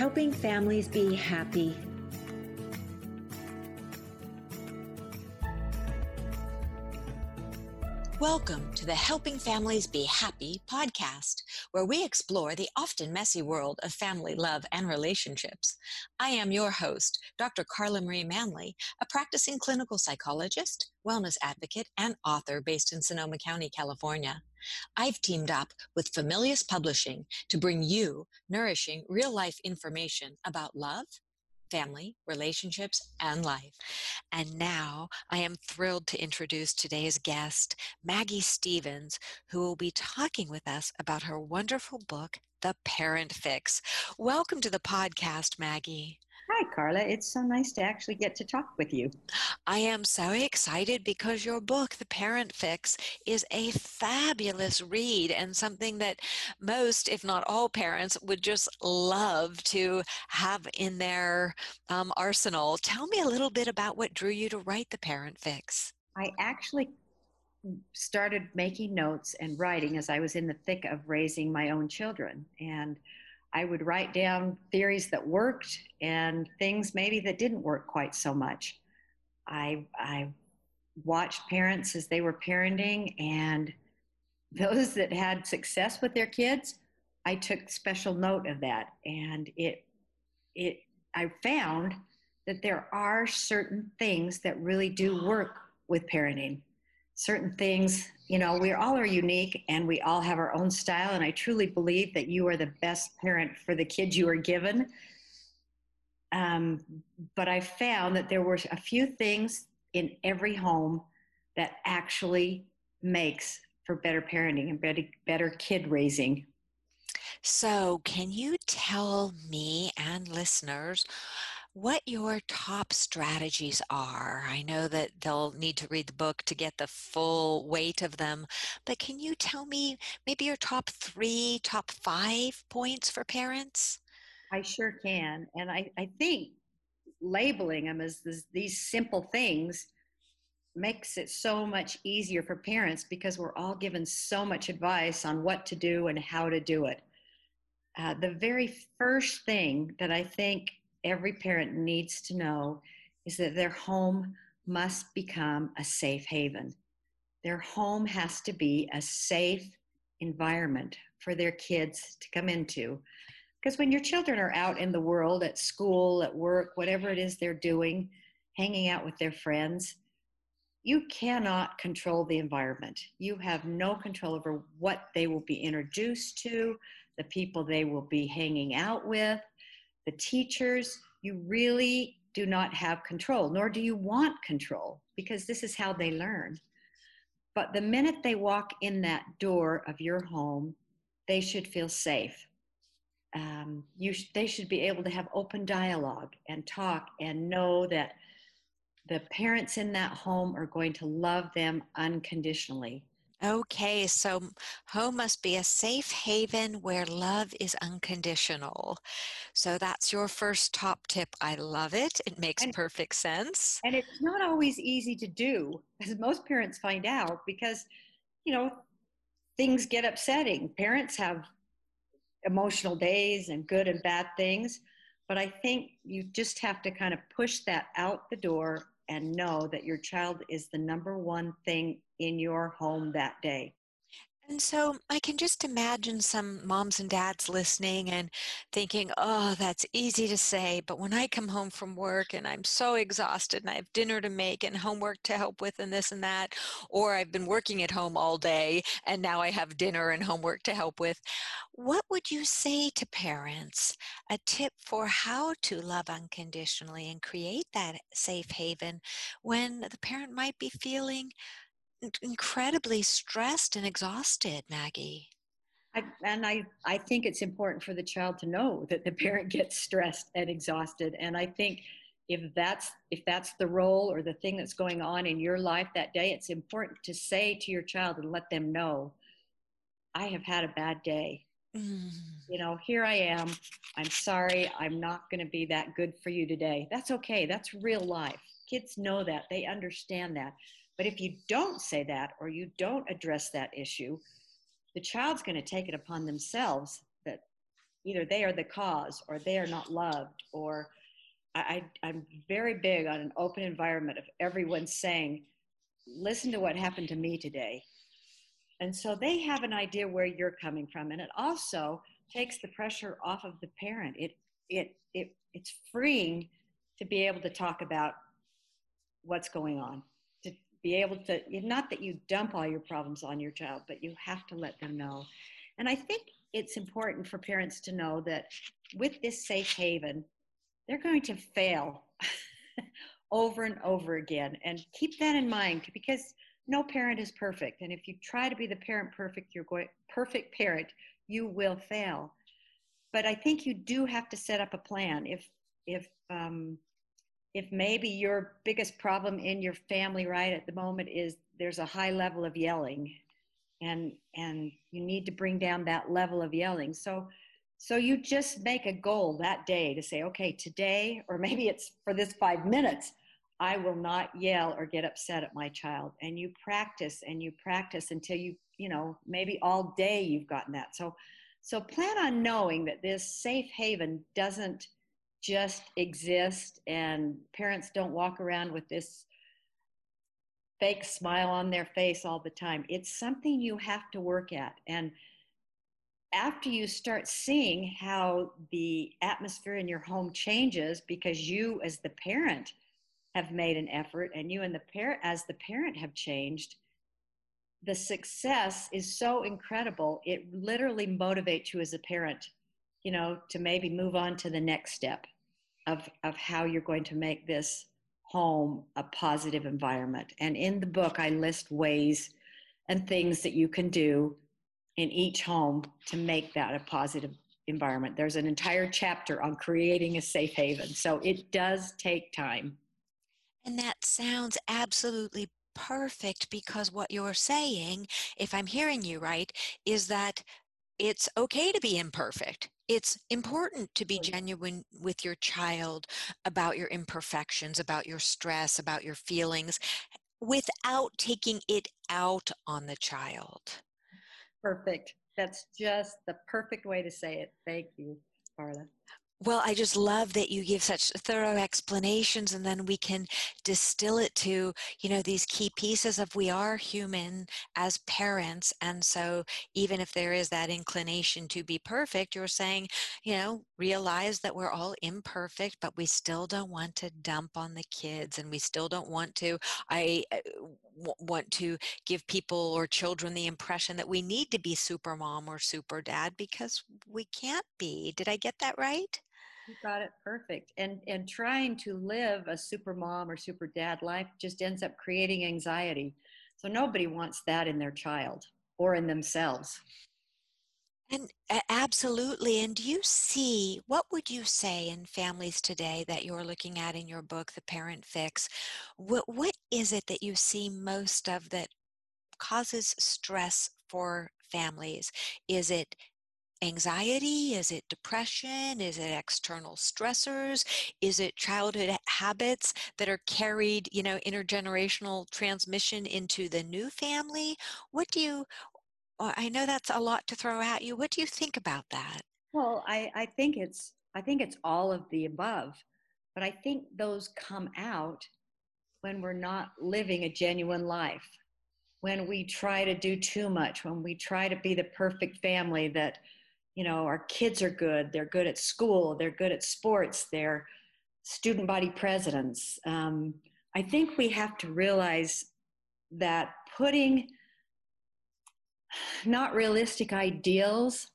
helping families be happy. Welcome to the Helping Families Be Happy podcast, where we explore the often messy world of family love and relationships. I am your host, Dr. Carla Marie Manley, a practicing clinical psychologist, wellness advocate, and author based in Sonoma County, California. I've teamed up with Familius Publishing to bring you nourishing real life information about love family, relationships, and life. And now I am thrilled to introduce today's guest, Maggie Stevens, who will be talking with us about her wonderful book, The Parent Fix. Welcome to the podcast, Maggie. Hi, Carla. It's so nice to actually get to talk with you. I am so excited because your book, The Parent Fix, is a fabulous read and something that most, if not all parents, would just love to have in their um, arsenal. Tell me a little bit about what drew you to write The Parent Fix. I actually started making notes and writing as I was in the thick of raising my own children. And I would write down theories that worked and things maybe that didn't work quite so much. I, I watched parents as they were parenting, and those that had success with their kids, I took special note of that. And it, it, I found that there are certain things that really do work with parenting certain things you know we all are unique and we all have our own style. And i truly believe that you are the best parent for the kids you are given. Um, but i found that there were a few things in every home that actually makes for better parenting and better, better kid raising. So can you tell me and listeners what your top strategies are. I know that they'll need to read the book to get the full weight of them, but can you tell me maybe your top three, top five points for parents? I sure can. And I, I think labeling them as this, these simple things makes it so much easier for parents because we're all given so much advice on what to do and how to do it. Uh, the very first thing that I think every parent needs to know is that their home must become a safe haven. Their home has to be a safe environment for their kids to come into. Because when your children are out in the world, at school, at work, whatever it is they're doing, hanging out with their friends, you cannot control the environment. You have no control over what they will be introduced to, the people they will be hanging out with, the teachers, you really do not have control, nor do you want control, because this is how they learn. But the minute they walk in that door of your home, they should feel safe. Um, you sh- they should be able to have open dialogue and talk and know that the parents in that home are going to love them unconditionally. Okay, so home must be a safe haven where love is unconditional. So that's your first top tip. I love it. It makes and, perfect sense. And it's not always easy to do, as most parents find out, because, you know, things get upsetting. Parents have emotional days and good and bad things. But I think you just have to kind of push that out the door and know that your child is the number one thing in your home that day. And so I can just imagine some moms and dads listening and thinking, oh, that's easy to say. But when I come home from work and I'm so exhausted and I have dinner to make and homework to help with and this and that, or I've been working at home all day and now I have dinner and homework to help with, what would you say to parents? A tip for how to love unconditionally and create that safe haven when the parent might be feeling incredibly stressed and exhausted, Maggie. I, and I, I think it's important for the child to know that the parent gets stressed and exhausted. And I think if that's if that's the role or the thing that's going on in your life that day, it's important to say to your child and let them know, I have had a bad day. Mm. You know, here I am. I'm sorry. I'm not going to be that good for you today. That's okay. That's real life. Kids know that. They understand that. But if you don't say that or you don't address that issue, the child's going to take it upon themselves that either they are the cause or they are not loved or I, i'm very big on an open environment of everyone saying listen to what happened to me today. And so they have an idea where you're coming from and it also takes the pressure off of the parent. It it, it it's freeing to be able to talk about what's going on be able to not that you dump all your problems on your child but you have to let them know. And i think it's important for parents to know that with this safe haven they're going to fail over and over again. And keep that in mind because no parent is perfect. And if you try to be the parent perfect you're going perfect parent you will fail. But i think you do have to set up a plan. If if um, if maybe your biggest problem in your family right at the moment is there's a high level of yelling and and you need to bring down that level of yelling. So so you just make a goal that day to say okay today or maybe it's for this 5 minutes I will not yell or get upset at my child. And you practice and you practice until you you know maybe all day you've gotten that. So so plan on knowing that this safe haven doesn't just exist and parents don't walk around with this fake smile on their face all the time. It's something you have to work at. And after you start seeing how the atmosphere in your home changes because you as the parent have made an effort and you and the parent as the parent have changed the success is so incredible it literally motivates you as a parent you know, to maybe move on to the next step of, of how you're going to make this home a positive environment. And in the book, I list ways and things that you can do in each home to make that a positive environment. There's an entire chapter on creating a safe haven. So it does take time. And that sounds absolutely perfect because what you're saying, if I'm hearing you right, is that it's okay to be imperfect it's important to be genuine with your child about your imperfections, about your stress, about your feelings, without taking it out on the child. Perfect. That's just the perfect way to say it. Thank you, Carla. Well, I just love that you give such thorough explanations and then we can distill it to, you know, these key pieces of we are human as parents. And so even if there is that inclination to be perfect, you're saying, you know, realize that we're all imperfect, but we still don't want to dump on the kids and we still don't want to, I uh, want to give people or children the impression that we need to be super mom or super dad because we can't be. Did I get that right? You got it perfect. And and trying to live a super mom or super dad life just ends up creating anxiety. So nobody wants that in their child or in themselves. And absolutely. And do you see what would you say in families today that you're looking at in your book, The Parent Fix? What what is it that you see most of that causes stress for families? Is it anxiety? Is it depression? Is it external stressors? Is it childhood habits that are carried, you know, intergenerational transmission into the new family? What do you, uh, I know that's a lot to throw at you. What do you think about that? Well, I, I think it's I think it's all of the above, but I think those come out when we're not living a genuine life, when we try to do too much, when we try to be the perfect family that you know our kids are good they're good at school they're good at sports they're student body presidents. Um, i think we have to realize that putting not realistic ideals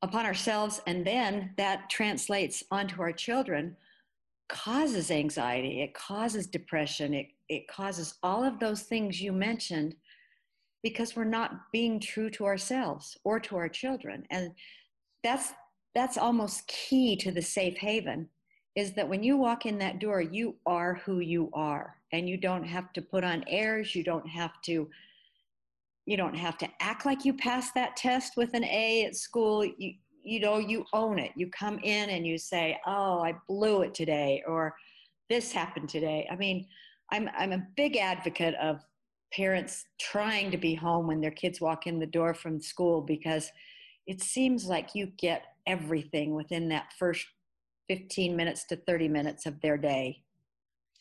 upon ourselves and then that translates onto our children causes anxiety it causes depression it, it causes all of those things you mentioned because we're not being true to ourselves or to our children. And that's that's almost key to the safe haven is that when you walk in that door you are who you are. And you don't have to put on airs. You don't have to you don't have to act like you passed that test with an a at school. You you know you own it. You come in and you say oh i blew it today or this happened today. I mean i'm i'm a big advocate of parents trying to be home when their kids walk in the door from school because it seems like you get everything within that first 15 minutes to 30 minutes of their day.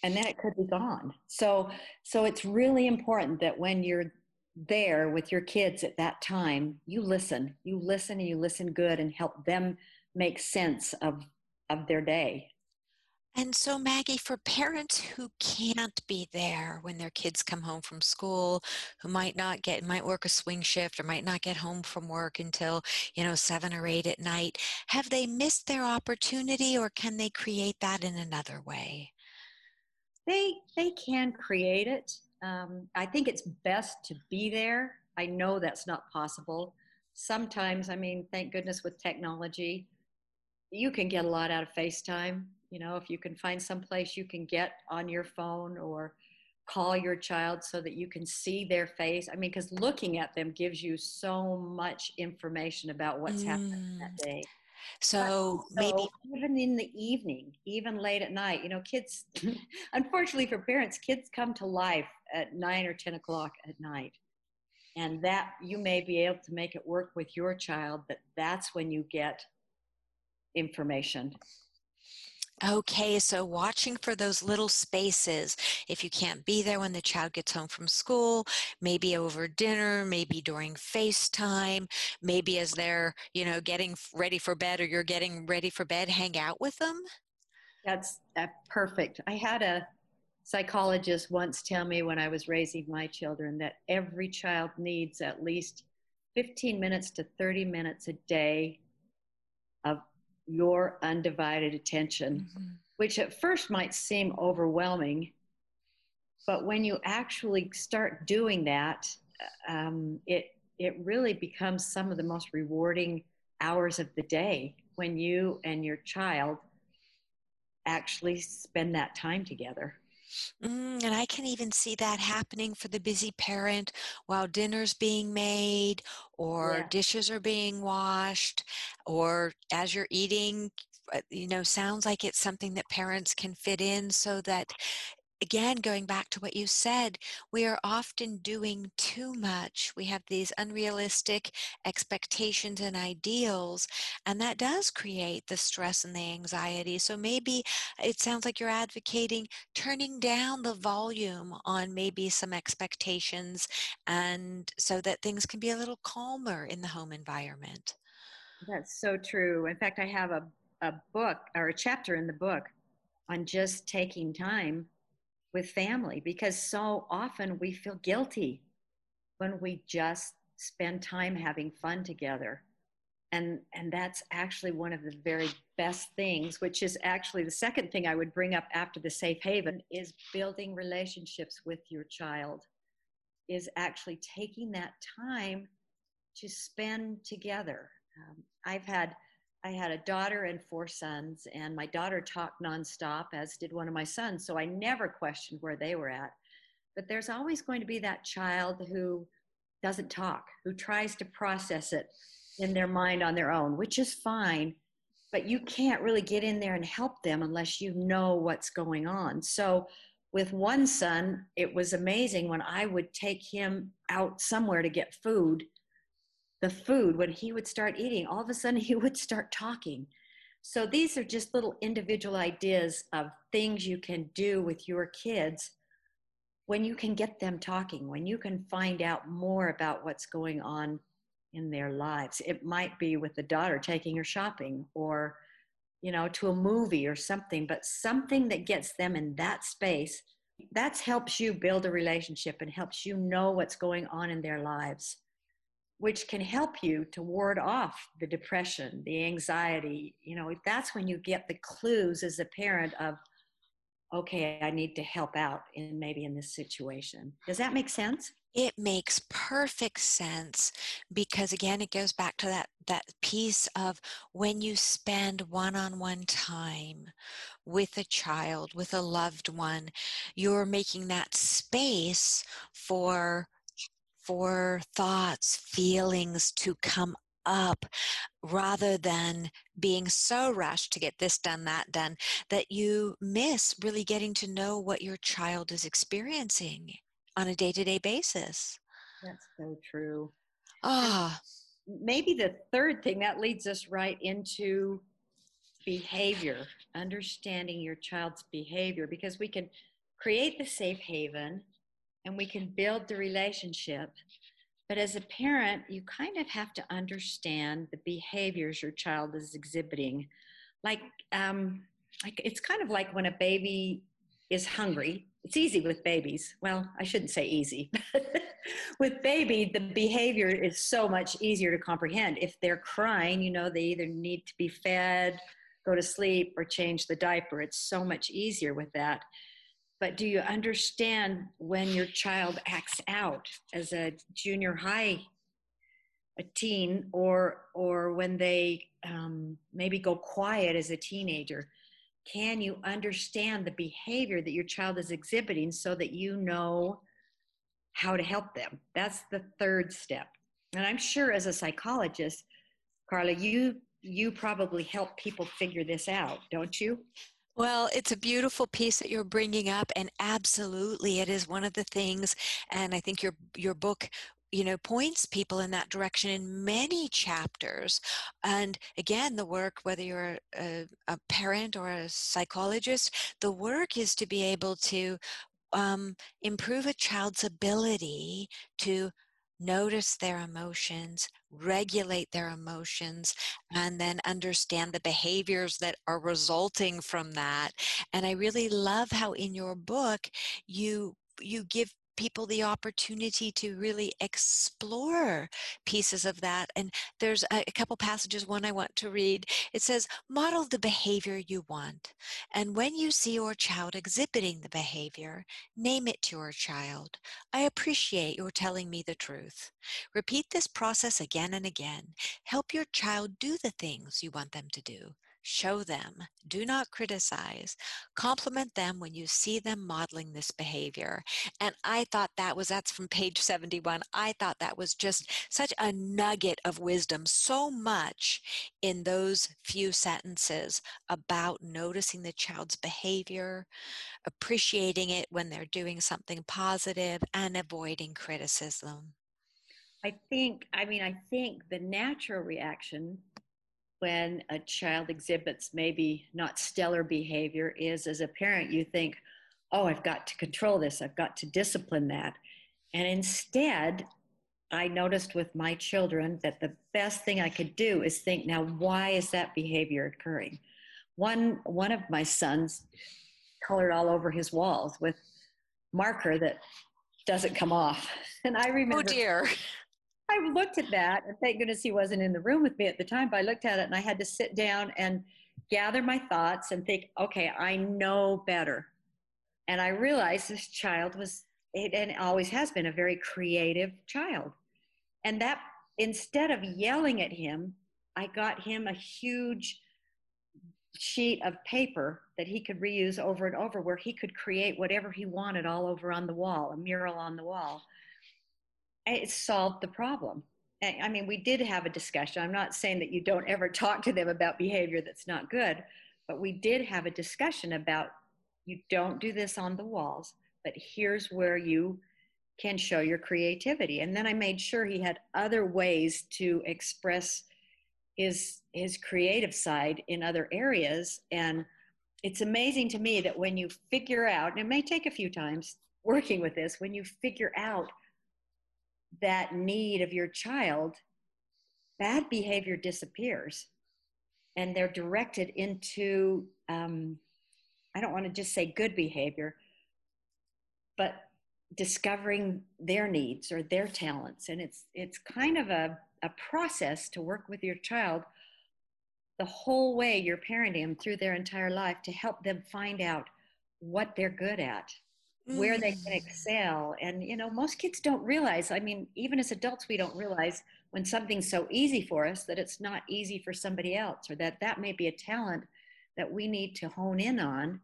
And then it could be gone. So so it's really important that when you're there with your kids at that time you listen. You listen and you listen good and help them make sense of of their day and so, Maggie, for parents who can't be there when their kids come home from school, who might not get, might work a swing shift or might not get home from work until, you know, seven or eight at night, have they missed their opportunity or can they create that in another way? They, they can create it. Um, I think it's best to be there. I know that's not possible. Sometimes, I mean, thank goodness with technology, you can get a lot out of FaceTime you know if you can find some place you can get on your phone or call your child so that you can see their face. I mean because looking at them gives you so much information about what's mm. happening that day. So maybe even in the evening even late at night you know kids unfortunately for parents kids come to life at 9 or 10 o'clock at night. And that you may be able to make it work with your child but that's when you get information Okay, so watching for those little spaces. If you can't be there when the child gets home from school, maybe over dinner, maybe during FaceTime, maybe as they're, you know, getting ready for bed or you're getting ready for bed, hang out with them. That's uh, perfect. I had a psychologist once tell me when I was raising my children that every child needs at least 15 minutes to 30 minutes a day of your undivided attention, mm-hmm. which at first might seem overwhelming. But when you actually start doing that, um, it, it really becomes some of the most rewarding hours of the day when you and your child actually spend that time together. Mm, and I can even see that happening for the busy parent while dinner's being made or yeah. dishes are being washed or as you're eating uh, you know sounds like it's something that parents can fit in so that again, going back to what you said, we are often doing too much. We have these unrealistic expectations and ideals, and that does create the stress and the anxiety. So maybe uh, it sounds like you're advocating turning down the volume on maybe some expectations and so that things can be a little calmer in the home environment. That's so true. In fact, I have a, a book or a chapter in the book on just taking time with family because so often we feel guilty when we just spend time having fun together. And and that's actually one of the very best things which is actually the second thing i would bring up after the safe haven is building relationships with your child is actually taking that time to spend together. Um, i've had I had a daughter and four sons, and my daughter talked nonstop, as did one of my sons. So I never questioned where they were at. But there's always going to be that child who doesn't talk, who tries to process it in their mind on their own, which is fine. But you can't really get in there and help them unless you know what's going on. So with one son, it was amazing when I would take him out somewhere to get food the food, when he would start eating, all of a sudden he would start talking. So these are just little individual ideas of things you can do with your kids when you can get them talking, when you can find out more about what's going on in their lives. It might be with the daughter taking her shopping or, you know, to a movie or something, but something that gets them in that space. That helps you build a relationship and helps you know what's going on in their lives which can help you to ward off the depression, the anxiety. You know, if that's when you get the clues as a parent of, okay, I need to help out in maybe in this situation. Does that make sense? It makes perfect sense because again it goes back to that that piece of when you spend one-on-one time with a child, with a loved one, you're making that space for for thoughts, feelings to come up rather than being so rushed to get this done, that done, that you miss really getting to know what your child is experiencing on a day to day basis. That's so true. Ah. maybe the third thing that leads us right into behavior, understanding your child's behavior, because we can create the safe haven and we can build the relationship. But as a parent, you kind of have to understand the behaviors your child is exhibiting. Like, um, like it's kind of like when a baby is hungry. It's easy with babies. Well, I shouldn't say easy. with baby, the behavior is so much easier to comprehend. If they're crying, you know, they either need to be fed, go to sleep, or change the diaper. It's so much easier with that but do you understand when your child acts out as a junior high a teen or or when they um, maybe go quiet as a teenager? Can you understand the behavior that your child is exhibiting so that you know how to help them? That's the third step. And i'm sure as a psychologist carla you you probably help people figure this out don't you well, it's a beautiful piece that you're bringing up, and absolutely, it is one of the things. And I think your your book you know points people in that direction in many chapters and again the work whether you're a, a parent or a psychologist the work is to be able to um, improve a child's ability to notice their emotions, regulate their emotions, and then understand the behaviors that are resulting from that. And I really love how in your book you you give people the opportunity to really explore pieces of that. And there's a, a, couple passages, one I want to read. It says, model the behavior you want. And when you see your child exhibiting the behavior, name it to your child. I appreciate your telling me the truth. Repeat this process again and again. Help your child do the things you want them to do. Show them. Do not criticize. Compliment them when you see them modeling this behavior. And I thought that was, that's from page 71. I thought that was just such a nugget of wisdom. So much in those few sentences about noticing the child's behavior, appreciating it when they're doing something positive, and avoiding criticism. I think, I mean, I think the natural reaction when a child exhibits maybe not stellar behavior is as a parent, you think, oh, I've got to control this, I've got to discipline that. And instead, I noticed with my children that the best thing I could do is think, now, why is that behavior occurring? One, one of my sons colored all over his walls with marker that doesn't come off. And I oh, remember. Oh dear. I looked at that, and thank goodness he wasn't in the room with me at the time, but I looked at it and I had to sit down and gather my thoughts and think, okay, I know better. And I realized this child was, and always has been, a very creative child. And that, instead of yelling at him, I got him a huge sheet of paper that he could reuse over and over where he could create whatever he wanted all over on the wall, a mural on the wall it solved the problem. I mean, we did have a discussion. I'm not saying that you don't ever talk to them about behavior that's not good, but we did have a discussion about you don't do this on the walls, but here's where you can show your creativity. And then I made sure he had other ways to express his his creative side in other areas. And it's amazing to me that when you figure out, and it may take a few times working with this, when you figure out that need of your child, bad behavior disappears and they're directed into, um, I don't want to just say good behavior, but discovering their needs or their talents. And it's, it's kind of a, a process to work with your child the whole way you're parenting them through their entire life to help them find out what they're good at where they can mm. excel. And, you know, most kids don't realize, I mean, even as adults, we don't realize when something's so easy for us that it's not easy for somebody else or that that may be a talent that we need to hone in on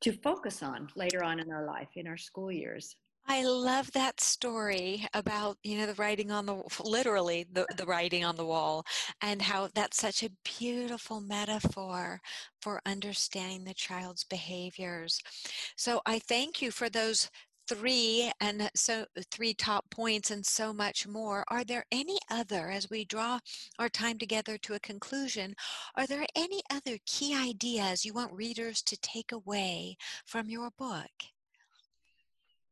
to focus on later on in our life, in our school years. I love that story about, you know, the writing on the, literally the, the writing on the wall and how that's such a beautiful metaphor for understanding the child's behaviors. So I thank you for those three and so three top points and so much more. Are there any other, as we draw our time together to a conclusion, are there any other key ideas you want readers to take away from your book?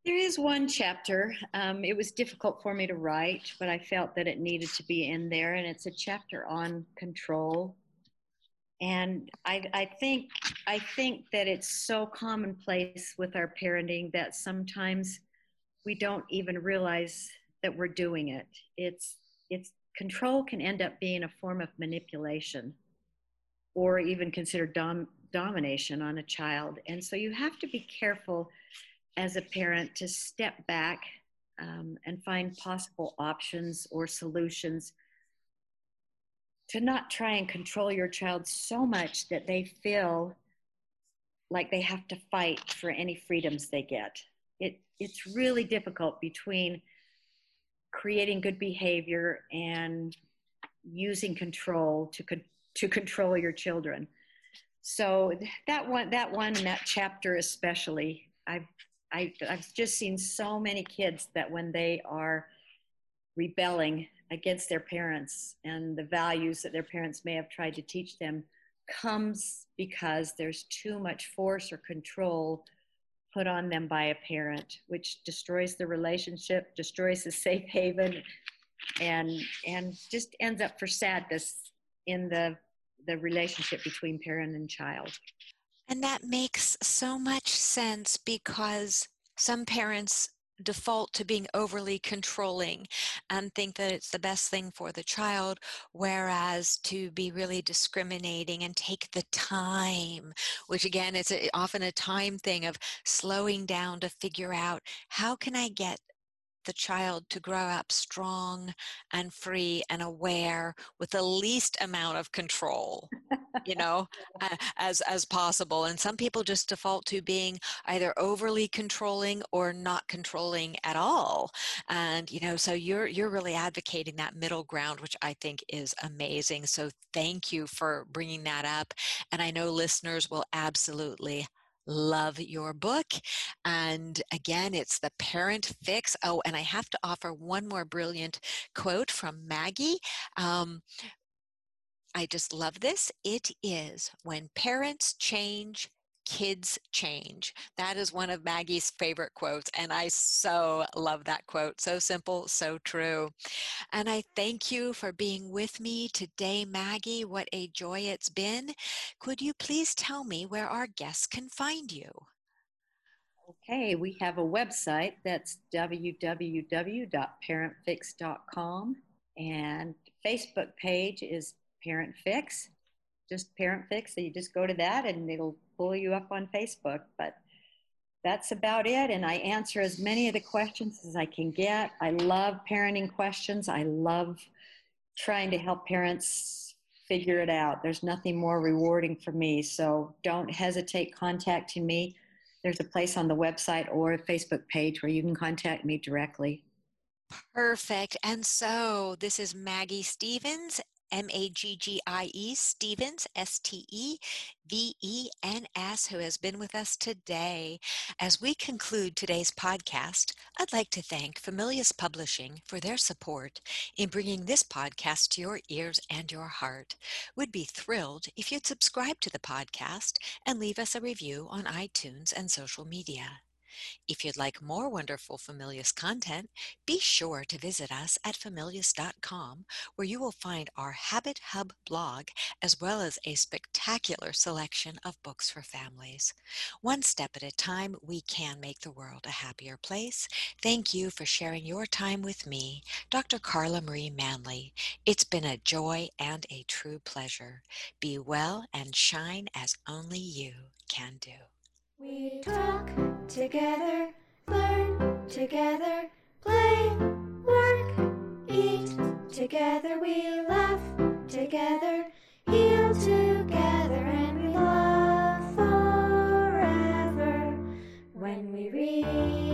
There is one chapter. Um, it was difficult for me to write, but I felt that it needed to be in there, and it's a chapter on control. And I, I think I think that it's so commonplace with our parenting that sometimes we don't even realize that we're doing it. It's it's control can end up being a form of manipulation, or even considered dom, domination on a child. And so you have to be careful as a parent to step back um, and find possible options or solutions to not try and control your child so much that they feel like they have to fight for any freedoms they get. It, it's really difficult between creating good behavior and using control to, to control your children. So that one, that one, that chapter especially, I've I, I've just seen so many kids that when they are rebelling against their parents and the values that their parents may have tried to teach them comes because there's too much force or control put on them by a parent, which destroys the relationship, destroys the safe haven, and and just ends up for sadness in the the relationship between parent and child. And that makes so much sense because some parents default to being overly controlling and think that it's the best thing for the child, whereas to be really discriminating and take the time, which again is often a time thing of slowing down to figure out how can I get the child to grow up strong and free and aware with the least amount of control you know uh, as as possible. And some people just default to being either overly controlling or not controlling at all. And you know so you're you're really advocating that middle ground which i think is amazing. So thank you for bringing that up. And i know listeners will absolutely love your book. And again, it's the parent fix. Oh, and I have to offer one more brilliant quote from Maggie. Um, I just love this. It is when parents change, kids change. That is one of Maggie's favorite quotes, and I so love that quote. So simple, so true. And I thank you for being with me today, Maggie. What a joy it's been. Could you please tell me where our guests can find you? Okay, we have a website that's www.parentfix.com and Facebook page is Parent Fix just Parent Fix. So you just go to that and it'll pull you up on Facebook. But that's about it. And I answer as many of the questions as I can get. I love parenting questions. I love trying to help parents figure it out. There's nothing more rewarding for me. So don't hesitate contacting me. There's a place on the website or a Facebook page where you can contact me directly. Perfect. And so this is Maggie Stevens, M A G G I E Stevens, S T E V E N S, who has been with us today. As we conclude today's podcast, I'd like to thank Familius Publishing for their support in bringing this podcast to your ears and your heart. We'd be thrilled if you'd subscribe to the podcast and leave us a review on iTunes and social media. If you'd like more wonderful Familius content, be sure to visit us at familius.com, where you will find our Habit Hub blog, as well as a spectacular selection of books for families. One step at a time, we can make the world a happier place. Thank you for sharing your time with me, Dr. Carla Marie Manley. It's been a joy and a true pleasure. Be well and shine as only you can do. We talk together, learn. Together, play, work, eat. Together, we laugh. Together, heal. Together, and we love forever. When we read.